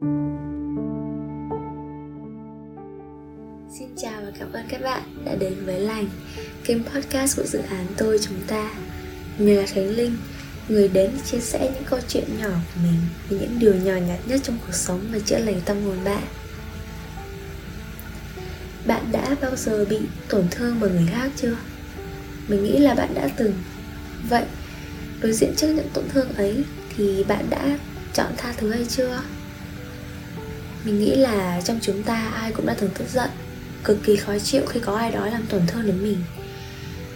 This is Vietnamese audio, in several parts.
Xin chào và cảm ơn các bạn đã đến với Lành, kênh podcast của dự án Tôi Chúng Ta. Mình là Khánh Linh, người đến chia sẻ những câu chuyện nhỏ của mình về những điều nhỏ nhặt nhất trong cuộc sống và chữa lành tâm hồn bạn. Bạn đã bao giờ bị tổn thương bởi người khác chưa? Mình nghĩ là bạn đã từng. Vậy, đối diện trước những tổn thương ấy thì bạn đã chọn tha thứ hay chưa? Mình nghĩ là trong chúng ta ai cũng đã từng tức giận, Cực kỳ khó chịu khi có ai đó làm tổn thương đến mình.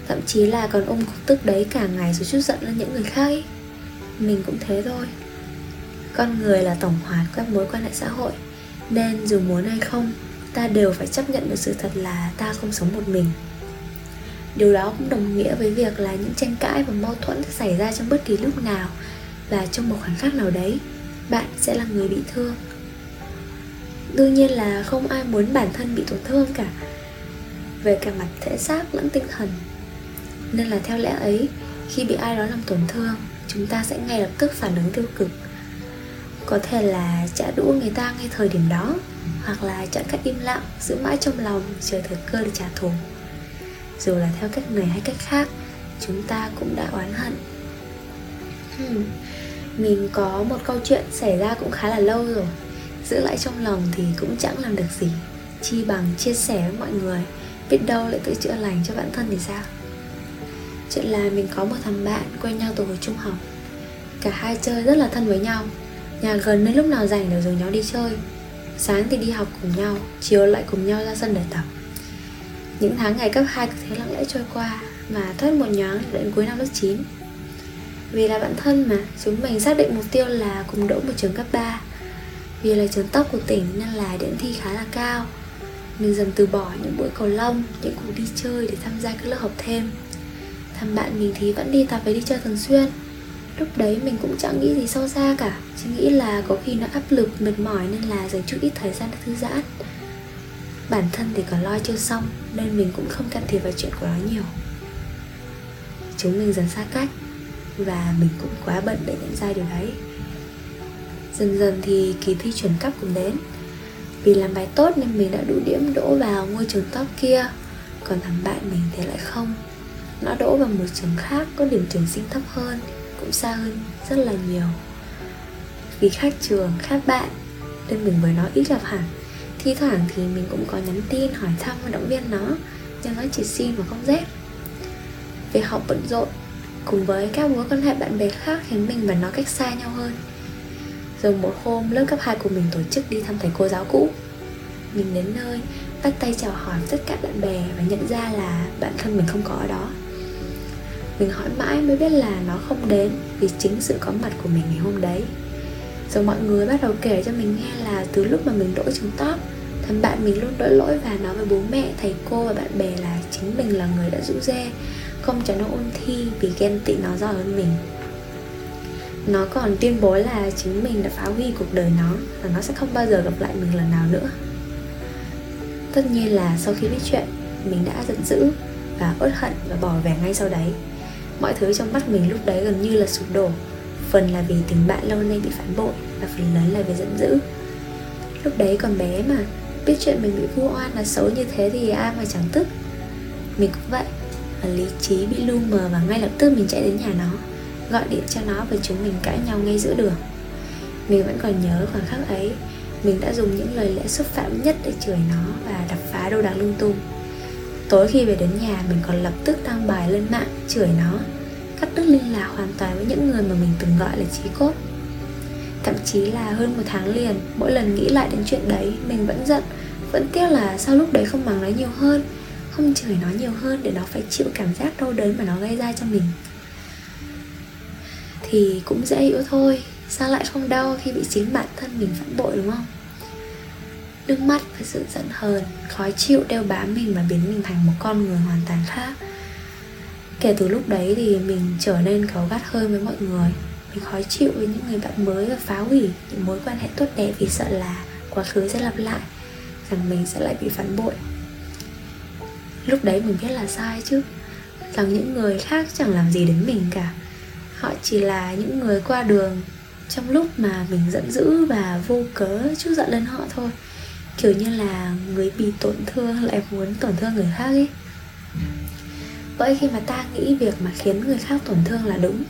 Thậm chí là còn ôm cục tức đấy cả ngày rồi chút giận lên những người khác ấy. Mình cũng thế thôi. Con người là tổng hòa các mối quan hệ xã hội, Nên dù muốn hay không, Ta đều phải chấp nhận được sự thật là ta không sống một mình. Điều đó cũng đồng nghĩa với việc là những tranh cãi và mâu thuẫn xảy ra trong bất kỳ lúc nào Và trong một khoảnh khắc nào đấy, Bạn sẽ là người bị thương đương nhiên là không ai muốn bản thân bị tổn thương cả. Về cả mặt thể xác lẫn tinh thần. Nên là theo lẽ ấy, khi bị ai đó làm tổn thương, chúng ta sẽ ngay lập tức phản ứng tiêu cực. Có thể là trả đũa người ta ngay thời điểm đó, hoặc là chọn cách im lặng giữ mãi trong lòng chờ thời cơ để trả thù. Dù là theo cách này hay cách khác, chúng ta cũng đã oán hận. Hmm. mình có một câu chuyện xảy ra cũng khá là lâu rồi giữ lại trong lòng thì cũng chẳng làm được gì. Chi bằng chia sẻ với mọi người, biết đâu lại tự chữa lành cho bản thân thì sao? Chuyện là mình có một thằng bạn quen nhau từ hồi trung học. Cả hai chơi rất là thân với nhau. Nhà gần nên lúc nào rảnh đều rủ nhau đi chơi. Sáng thì đi học cùng nhau, chiều lại cùng nhau ra sân để tập. Những tháng ngày cấp 2 cứ thế lặng lẽ trôi qua, mà thoát một nhoáng đến cuối năm lớp 9 vì là bạn thân mà, chúng mình xác định mục tiêu là cùng đỗ một trường cấp 3 vì là trường tốc của tỉnh nên là điểm thi khá là cao. Mình dần từ bỏ những buổi cầu lông, những cuộc đi chơi để tham gia các lớp học thêm. Thằng bạn mình thì vẫn đi tập và đi chơi thường xuyên. Lúc đấy mình cũng chẳng nghĩ gì sâu xa cả Chỉ nghĩ là có khi nó áp lực, mệt mỏi nên là dành chút ít thời gian để thư giãn. Bản thân thì còn lo chưa xong Nên mình cũng không can thiệp vào chuyện của nó nhiều. Chúng mình dần xa cách Và mình cũng quá bận để nhận ra điều đấy. Dần dần thì kỳ thi chuẩn cấp cũng đến. Vì làm bài tốt nên mình đã đủ điểm đỗ vào ngôi trường top kia Còn thằng bạn mình thì lại không. Nó đỗ vào một trường khác có điểm trường sinh thấp hơn Cũng xa hơn rất là nhiều. Vì khác trường, khác bạn Nên mình với nó ít gặp hẳn. Thi thoảng thì mình cũng có nhắn tin hỏi thăm và động viên nó Nhưng nó chỉ xin mà không rét Việc học bận rộn Cùng với các mối quan hệ bạn bè khác khiến mình và nó cách xa nhau hơn rồi một hôm lớp cấp 2 của mình tổ chức đi thăm thầy cô giáo cũ. Mình đến nơi bắt tay chào hỏi tất cả bạn bè và nhận ra là bạn thân mình không có ở đó. Mình hỏi mãi mới biết là nó không đến vì chính sự có mặt của mình ngày hôm đấy. Rồi mọi người bắt đầu kể cho mình nghe là từ lúc mà mình đỗ trường top Thằng bạn mình luôn đỗi lỗi và nói với bố mẹ, thầy cô và bạn bè là chính mình là người đã rũ dê Không cho nó ôn thi vì ghen tị nó giỏi hơn mình nó còn tuyên bố là chính mình đã phá hủy cuộc đời nó và nó sẽ không bao giờ gặp lại mình lần nào nữa. Tất nhiên là sau khi biết chuyện, mình đã giận dữ và uất hận và bỏ về ngay sau đấy. Mọi thứ trong mắt mình lúc đấy gần như là sụp đổ. Phần là vì tình bạn lâu nay bị phản bội và phần lớn là vì giận dữ. Lúc đấy còn bé mà, biết chuyện mình bị vu oan là xấu như thế thì ai mà chẳng tức? Mình cũng vậy, và lý trí bị lu mờ và ngay lập tức mình chạy đến nhà nó gọi điện cho nó và chúng mình cãi nhau ngay giữa đường. Mình vẫn còn nhớ khoảnh khắc ấy. Mình đã dùng những lời lẽ xúc phạm nhất để chửi nó và đập phá đồ đạc lung tung. Tối khi về đến nhà, mình còn lập tức đăng bài lên mạng chửi nó, cắt đứt liên lạc hoàn toàn với những người mà mình từng gọi là chí cốt. Thậm chí là hơn một tháng liền, mỗi lần nghĩ lại đến chuyện đấy, mình vẫn giận, vẫn tiếc là sao lúc đấy không mắng nó nhiều hơn, không chửi nó nhiều hơn để nó phải chịu cảm giác đau đớn mà nó gây ra cho mình thì cũng dễ hiểu thôi. Sao lại không đau khi bị chính bản thân mình phản bội, đúng không? Nước mắt và sự giận hờn, khó chịu đeo bám mình và biến mình thành một con người hoàn toàn khác. Kể từ lúc đấy thì mình trở nên cáu gắt hơn với mọi người. Mình khó chịu với những người bạn mới và phá hủy những mối quan hệ tốt đẹp vì sợ là quá khứ sẽ lặp lại, rằng mình sẽ lại bị phản bội. Lúc đấy mình biết là sai chứ. Rằng những người khác chẳng làm gì đến mình cả họ chỉ là những người qua đường trong lúc mà mình giận dữ và vô cớ chút giận lên họ thôi. Kiểu như là người bị tổn thương lại muốn tổn thương người khác ấy. Vậy khi mà ta nghĩ việc mà khiến người khác tổn thương là đúng,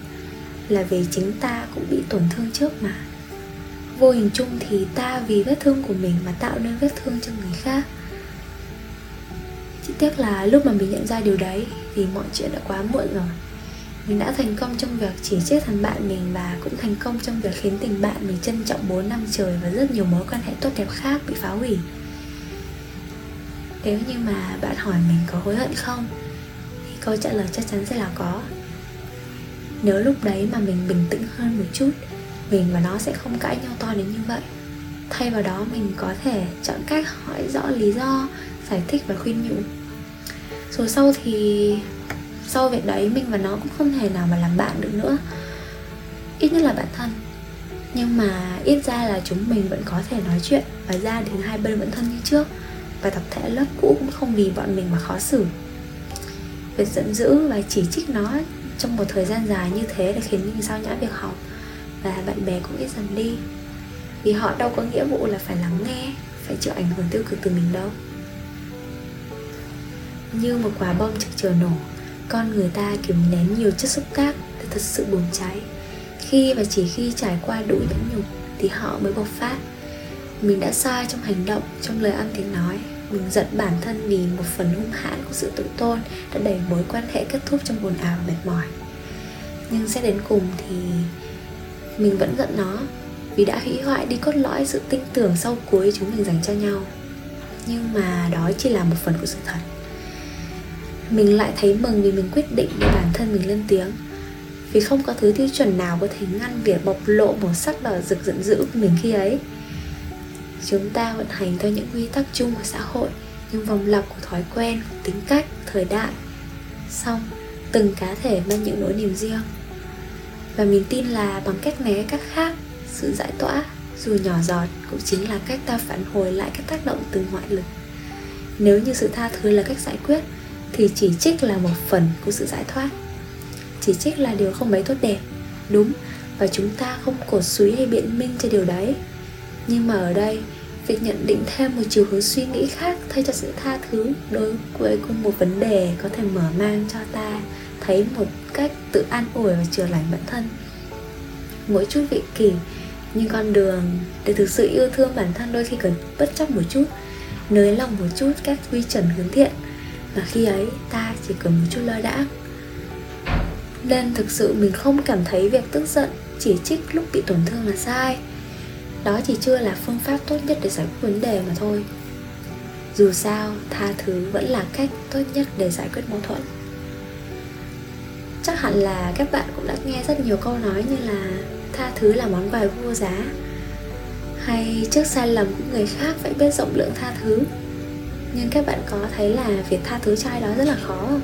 là vì chính ta cũng bị tổn thương trước mà. Vô hình chung thì ta vì vết thương của mình mà tạo nên vết thương cho người khác. Chỉ tiếc là lúc mà mình nhận ra điều đấy thì mọi chuyện đã quá muộn rồi mình đã thành công trong việc chỉ trích thằng bạn mình và cũng thành công trong việc khiến tình bạn mình trân trọng 4 năm trời và rất nhiều mối quan hệ tốt đẹp khác bị phá hủy. Nếu như mà bạn hỏi mình có hối hận không, thì câu trả lời chắc chắn sẽ là có. Nếu lúc đấy mà mình bình tĩnh hơn một chút, mình và nó sẽ không cãi nhau to đến như vậy. Thay vào đó, mình có thể chọn cách hỏi rõ lý do, giải thích và khuyên nhủ. Rồi sau thì sau việc đấy, mình và nó cũng không thể nào mà làm bạn được nữa. Ít nhất là bạn thân. Nhưng mà ít ra là chúng mình vẫn có thể nói chuyện và gia đình hai bên vẫn thân như trước. Và tập thể lớp cũ cũng không vì bọn mình mà khó xử. Việc giận dữ và chỉ trích nó trong một thời gian dài như thế đã khiến mình sao nhãn việc học. Và bạn bè cũng ít dần đi. Vì họ đâu có nghĩa vụ là phải lắng nghe, phải chịu ảnh hưởng tiêu cực từ mình đâu. Như một quả bom trực chờ nổ con người ta kìm nén nhiều chất xúc tác để thật sự bùng cháy. Khi và chỉ khi trải qua đủ nhẫn nhục thì họ mới bộc phát. Mình đã sai trong hành động, trong lời ăn tiếng nói. Mình giận bản thân vì một phần hung hãn của sự tự tôn đã đẩy mối quan hệ kết thúc trong buồn ảo mệt mỏi. Nhưng xét đến cùng thì mình vẫn giận nó, vì đã hủy hoại đi cốt lõi sự tin tưởng sau cuối chúng mình dành cho nhau. Nhưng mà đó chỉ là một phần của sự thật mình lại thấy mừng vì mình quyết định để bản thân mình lên tiếng. Vì không có thứ tiêu chuẩn nào có thể ngăn việc bộc lộ màu sắc đỏ rực giận dữ của mình khi ấy. Chúng ta vận hành theo những quy tắc chung của xã hội, những vòng lặp của thói quen tính cách, thời đại. Xong, từng cá thể mang những nỗi niềm riêng. Và mình tin là bằng cách này các cách khác, sự giải tỏa, dù nhỏ giọt, cũng chính là cách ta phản hồi lại các tác động từ ngoại lực. Nếu như sự tha thứ là cách giải quyết thì chỉ trích là một phần của sự giải thoát. Chỉ trích là điều không mấy tốt đẹp, đúng, và chúng ta không cổ suý hay biện minh cho điều đấy. Nhưng mà ở đây, việc nhận định thêm một chiều hướng suy nghĩ khác thay cho sự tha thứ đối với cùng một vấn đề có thể mở mang cho ta thấy một cách tự an ủi và chữa lành bản thân. Mỗi chút vị kỷ, nhưng con đường để thực sự yêu thương bản thân đôi khi cần bất chấp một chút, nới lòng một chút các quy chuẩn hướng thiện và khi ấy, ta chỉ cần một chút lo đã nên thực sự mình không cảm thấy việc tức giận, chỉ trích lúc bị tổn thương là sai. Đó chỉ chưa là phương pháp tốt nhất để giải quyết vấn đề mà thôi. Dù sao, tha thứ vẫn là cách tốt nhất để giải quyết mâu thuẫn. Chắc hẳn là các bạn cũng đã nghe rất nhiều câu nói như là tha thứ là món quà vô giá. Hay trước sai lầm của người khác phải biết rộng lượng tha thứ nhưng các bạn có thấy là việc tha thứ cho ai đó rất là khó không?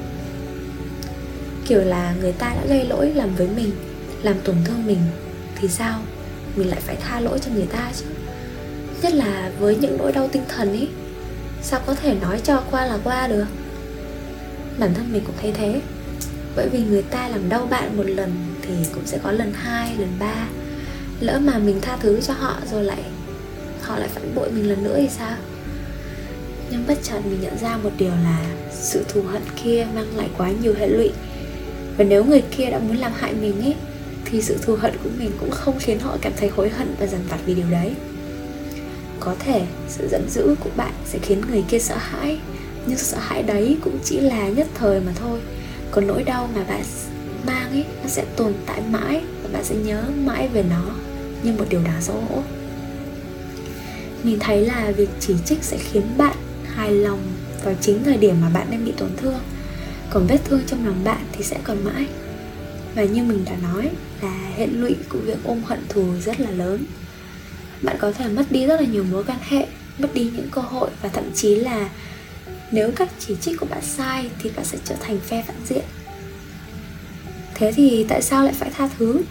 Kiểu là người ta đã gây lỗi làm với mình, làm tổn thương mình, thì sao? Mình lại phải tha lỗi cho người ta chứ. Nhất là với những nỗi đau tinh thần ấy, sao có thể nói cho qua là qua được? Bản thân mình cũng thấy thế. Bởi vì người ta làm đau bạn một lần thì cũng sẽ có lần hai, lần ba. Lỡ mà mình tha thứ cho họ rồi lại, họ lại phản bội mình lần nữa thì sao? Nhưng bất chợt mình nhận ra một điều là sự thù hận kia mang lại quá nhiều hệ lụy. Và nếu người kia đã muốn làm hại mình ấy thì sự thù hận của mình cũng không khiến họ cảm thấy hối hận và dằn vặt vì điều đấy. Có thể sự giận dữ của bạn sẽ khiến người kia sợ hãi, nhưng sợ hãi đấy cũng chỉ là nhất thời mà thôi. Còn nỗi đau mà bạn mang ấy nó sẽ tồn tại mãi và bạn sẽ nhớ mãi về nó như một điều đáng xấu hổ. Mình thấy là việc chỉ trích sẽ khiến bạn hài lòng vào chính thời điểm mà bạn đang bị tổn thương. Còn vết thương trong lòng bạn thì sẽ còn mãi. Và như mình đã nói là hệ lụy của việc ôm hận thù rất là lớn. Bạn có thể mất đi rất là nhiều mối quan hệ, mất đi những cơ hội và thậm chí là nếu các chỉ trích của bạn sai thì bạn sẽ trở thành phe phản diện. Thế thì tại sao lại phải tha thứ?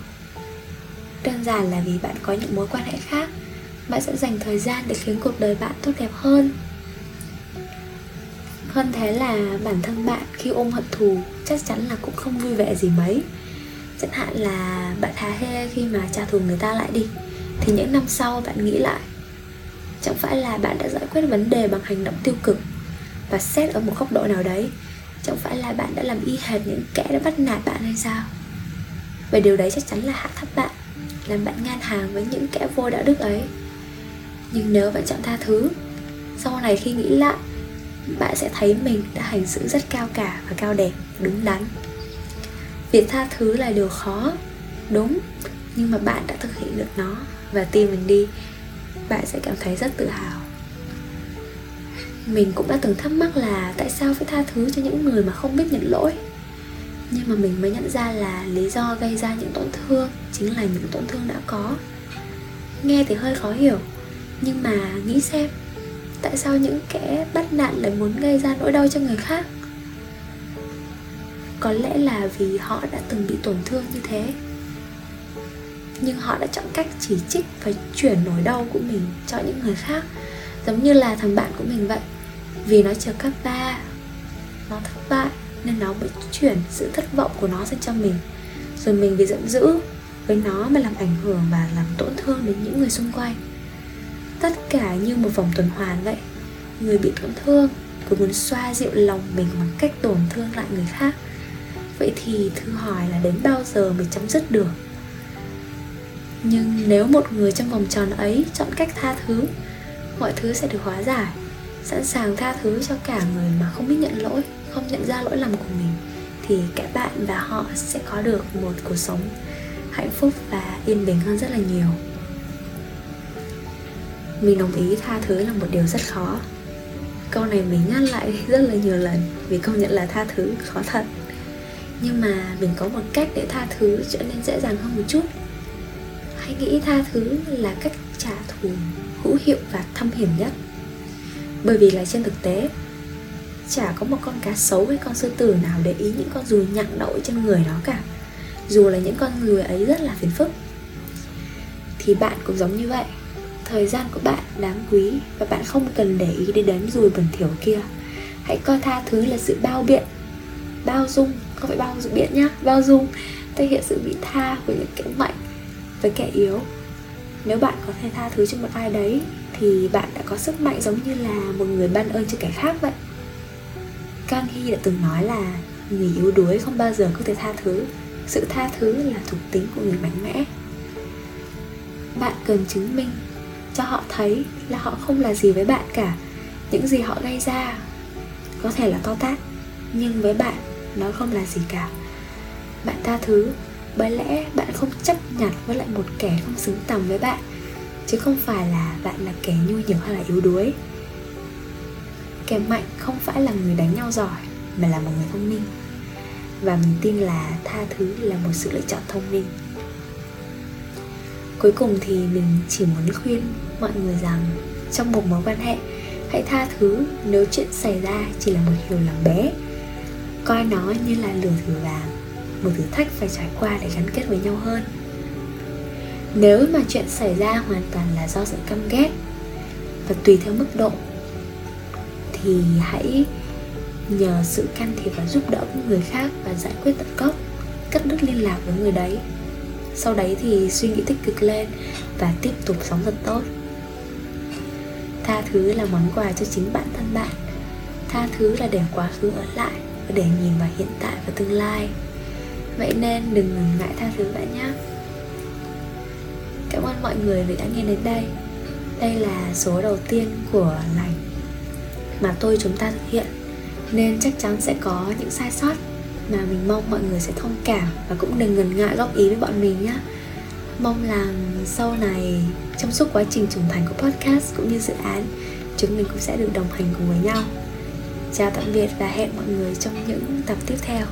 Đơn giản là vì bạn có những mối quan hệ khác, bạn sẽ dành thời gian để khiến cuộc đời bạn tốt đẹp hơn hơn thế là bản thân bạn khi ôm hận thù chắc chắn là cũng không vui vẻ gì mấy. Chẳng hạn là bạn há hê khi mà trả thù người ta lại đi, thì những năm sau bạn nghĩ lại, chẳng phải là bạn đã giải quyết vấn đề bằng hành động tiêu cực và xét ở một góc độ nào đấy, chẳng phải là bạn đã làm y hệt những kẻ đã bắt nạt bạn hay sao? Và điều đấy chắc chắn là hạ thấp bạn, làm bạn ngang hàng với những kẻ vô đạo đức ấy. Nhưng nếu bạn chọn tha thứ, sau này khi nghĩ lại bạn sẽ thấy mình đã hành xử rất cao cả và cao đẹp, đúng đắn. Việc tha thứ là điều khó, đúng, nhưng mà bạn đã thực hiện được nó và tin mình đi, bạn sẽ cảm thấy rất tự hào. Mình cũng đã từng thắc mắc là tại sao phải tha thứ cho những người mà không biết nhận lỗi? Nhưng mà mình mới nhận ra là lý do gây ra những tổn thương chính là những tổn thương đã có. Nghe thì hơi khó hiểu, nhưng mà nghĩ xem tại sao những kẻ bắt nạn lại muốn gây ra nỗi đau cho người khác? Có lẽ là vì họ đã từng bị tổn thương như thế. Nhưng họ đã chọn cách chỉ trích và chuyển nỗi đau của mình cho những người khác, giống như là thằng bạn của mình vậy. Vì nó chờ cấp 3 nó thất bại nên nó mới chuyển sự thất vọng của nó sang cho mình. Rồi mình vì giận dữ với nó mà làm ảnh hưởng và làm tổn thương đến những người xung quanh tất cả như một vòng tuần hoàn vậy. Người bị tổn thương, cứ muốn xoa dịu lòng mình bằng cách tổn thương lại người khác. Vậy thì thư hỏi là đến bao giờ mới chấm dứt được? Nhưng nếu một người trong vòng tròn ấy chọn cách tha thứ, mọi thứ sẽ được hóa giải, sẵn sàng tha thứ cho cả người mà không biết nhận lỗi, không nhận ra lỗi lầm của mình, thì cả bạn và họ sẽ có được một cuộc sống hạnh phúc và yên bình hơn rất là nhiều mình đồng ý tha thứ là một điều rất khó. Câu này mình nhắc lại rất là nhiều lần vì công nhận là tha thứ khó thật. Nhưng mà mình có một cách để tha thứ trở nên dễ dàng hơn một chút. Hãy nghĩ tha thứ là cách trả thù hữu hiệu và thâm hiểm nhất. Bởi vì là trên thực tế, chả có một con cá sấu hay con sư tử nào để ý những con ruồi nhặng đậu trên người đó cả. Dù là những con ruồi ấy rất là phiền phức, thì bạn cũng giống như vậy thời gian của bạn đáng quý và bạn không cần để ý đến đám ruồi bẩn thỉu kia. Hãy coi tha thứ là sự bao biện. Bao dung không phải bao dung, biện nhá, bao dung, thể hiện sự bị tha của những kẻ mạnh với kẻ yếu. Nếu bạn có thể tha thứ cho một ai đấy, thì bạn đã có sức mạnh giống như là một người ban ơn cho kẻ khác vậy. Kang Hy đã từng nói là người yếu đuối không bao giờ có thể tha thứ. Sự tha thứ là thuộc tính của người mạnh mẽ. Bạn cần chứng minh cho họ thấy là họ không là gì với bạn cả. Những gì họ gây ra có thể là to tát, nhưng với bạn nó không là gì cả. Bạn tha thứ, bởi lẽ bạn không chấp nhận với lại một kẻ không xứng tầm với bạn, chứ không phải là bạn là kẻ nhu nhược hay là yếu đuối. Kẻ mạnh không phải là người đánh nhau giỏi, mà là một người thông minh. Và mình tin là tha thứ là một sự lựa chọn thông minh cuối cùng thì mình chỉ muốn khuyên mọi người rằng trong một mối quan hệ, hãy tha thứ nếu chuyện xảy ra chỉ là một hiểu lầm bé coi nó như là lửa thử vàng, một thử thách phải trải qua để gắn kết với nhau hơn. Nếu mà chuyện xảy ra hoàn toàn là do sự căm ghét và tùy theo mức độ, thì hãy nhờ sự can thiệp và giúp đỡ của người khác và giải quyết tận gốc, cắt đứt liên lạc với người đấy sau đấy thì suy nghĩ tích cực lên và tiếp tục sống thật tốt. Tha thứ là món quà cho chính bản thân bạn. Tha thứ là để quá khứ ở lại và để nhìn vào hiện tại và tương lai. Vậy nên đừng ngần ngại tha thứ bạn nhé. Cảm ơn mọi người vì đã nghe đến đây. Đây là số đầu tiên của lành mà tôi chúng ta thực hiện, nên chắc chắn sẽ có những sai sót mà mình mong mọi người sẽ thông cảm và cũng đừng ngần ngại góp ý với bọn mình nhé mong là sau này trong suốt quá trình trưởng thành của podcast cũng như dự án, chúng mình cũng sẽ được đồng hành cùng với nhau. Chào tạm biệt và hẹn mọi người trong những tập tiếp theo.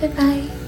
Bye bye.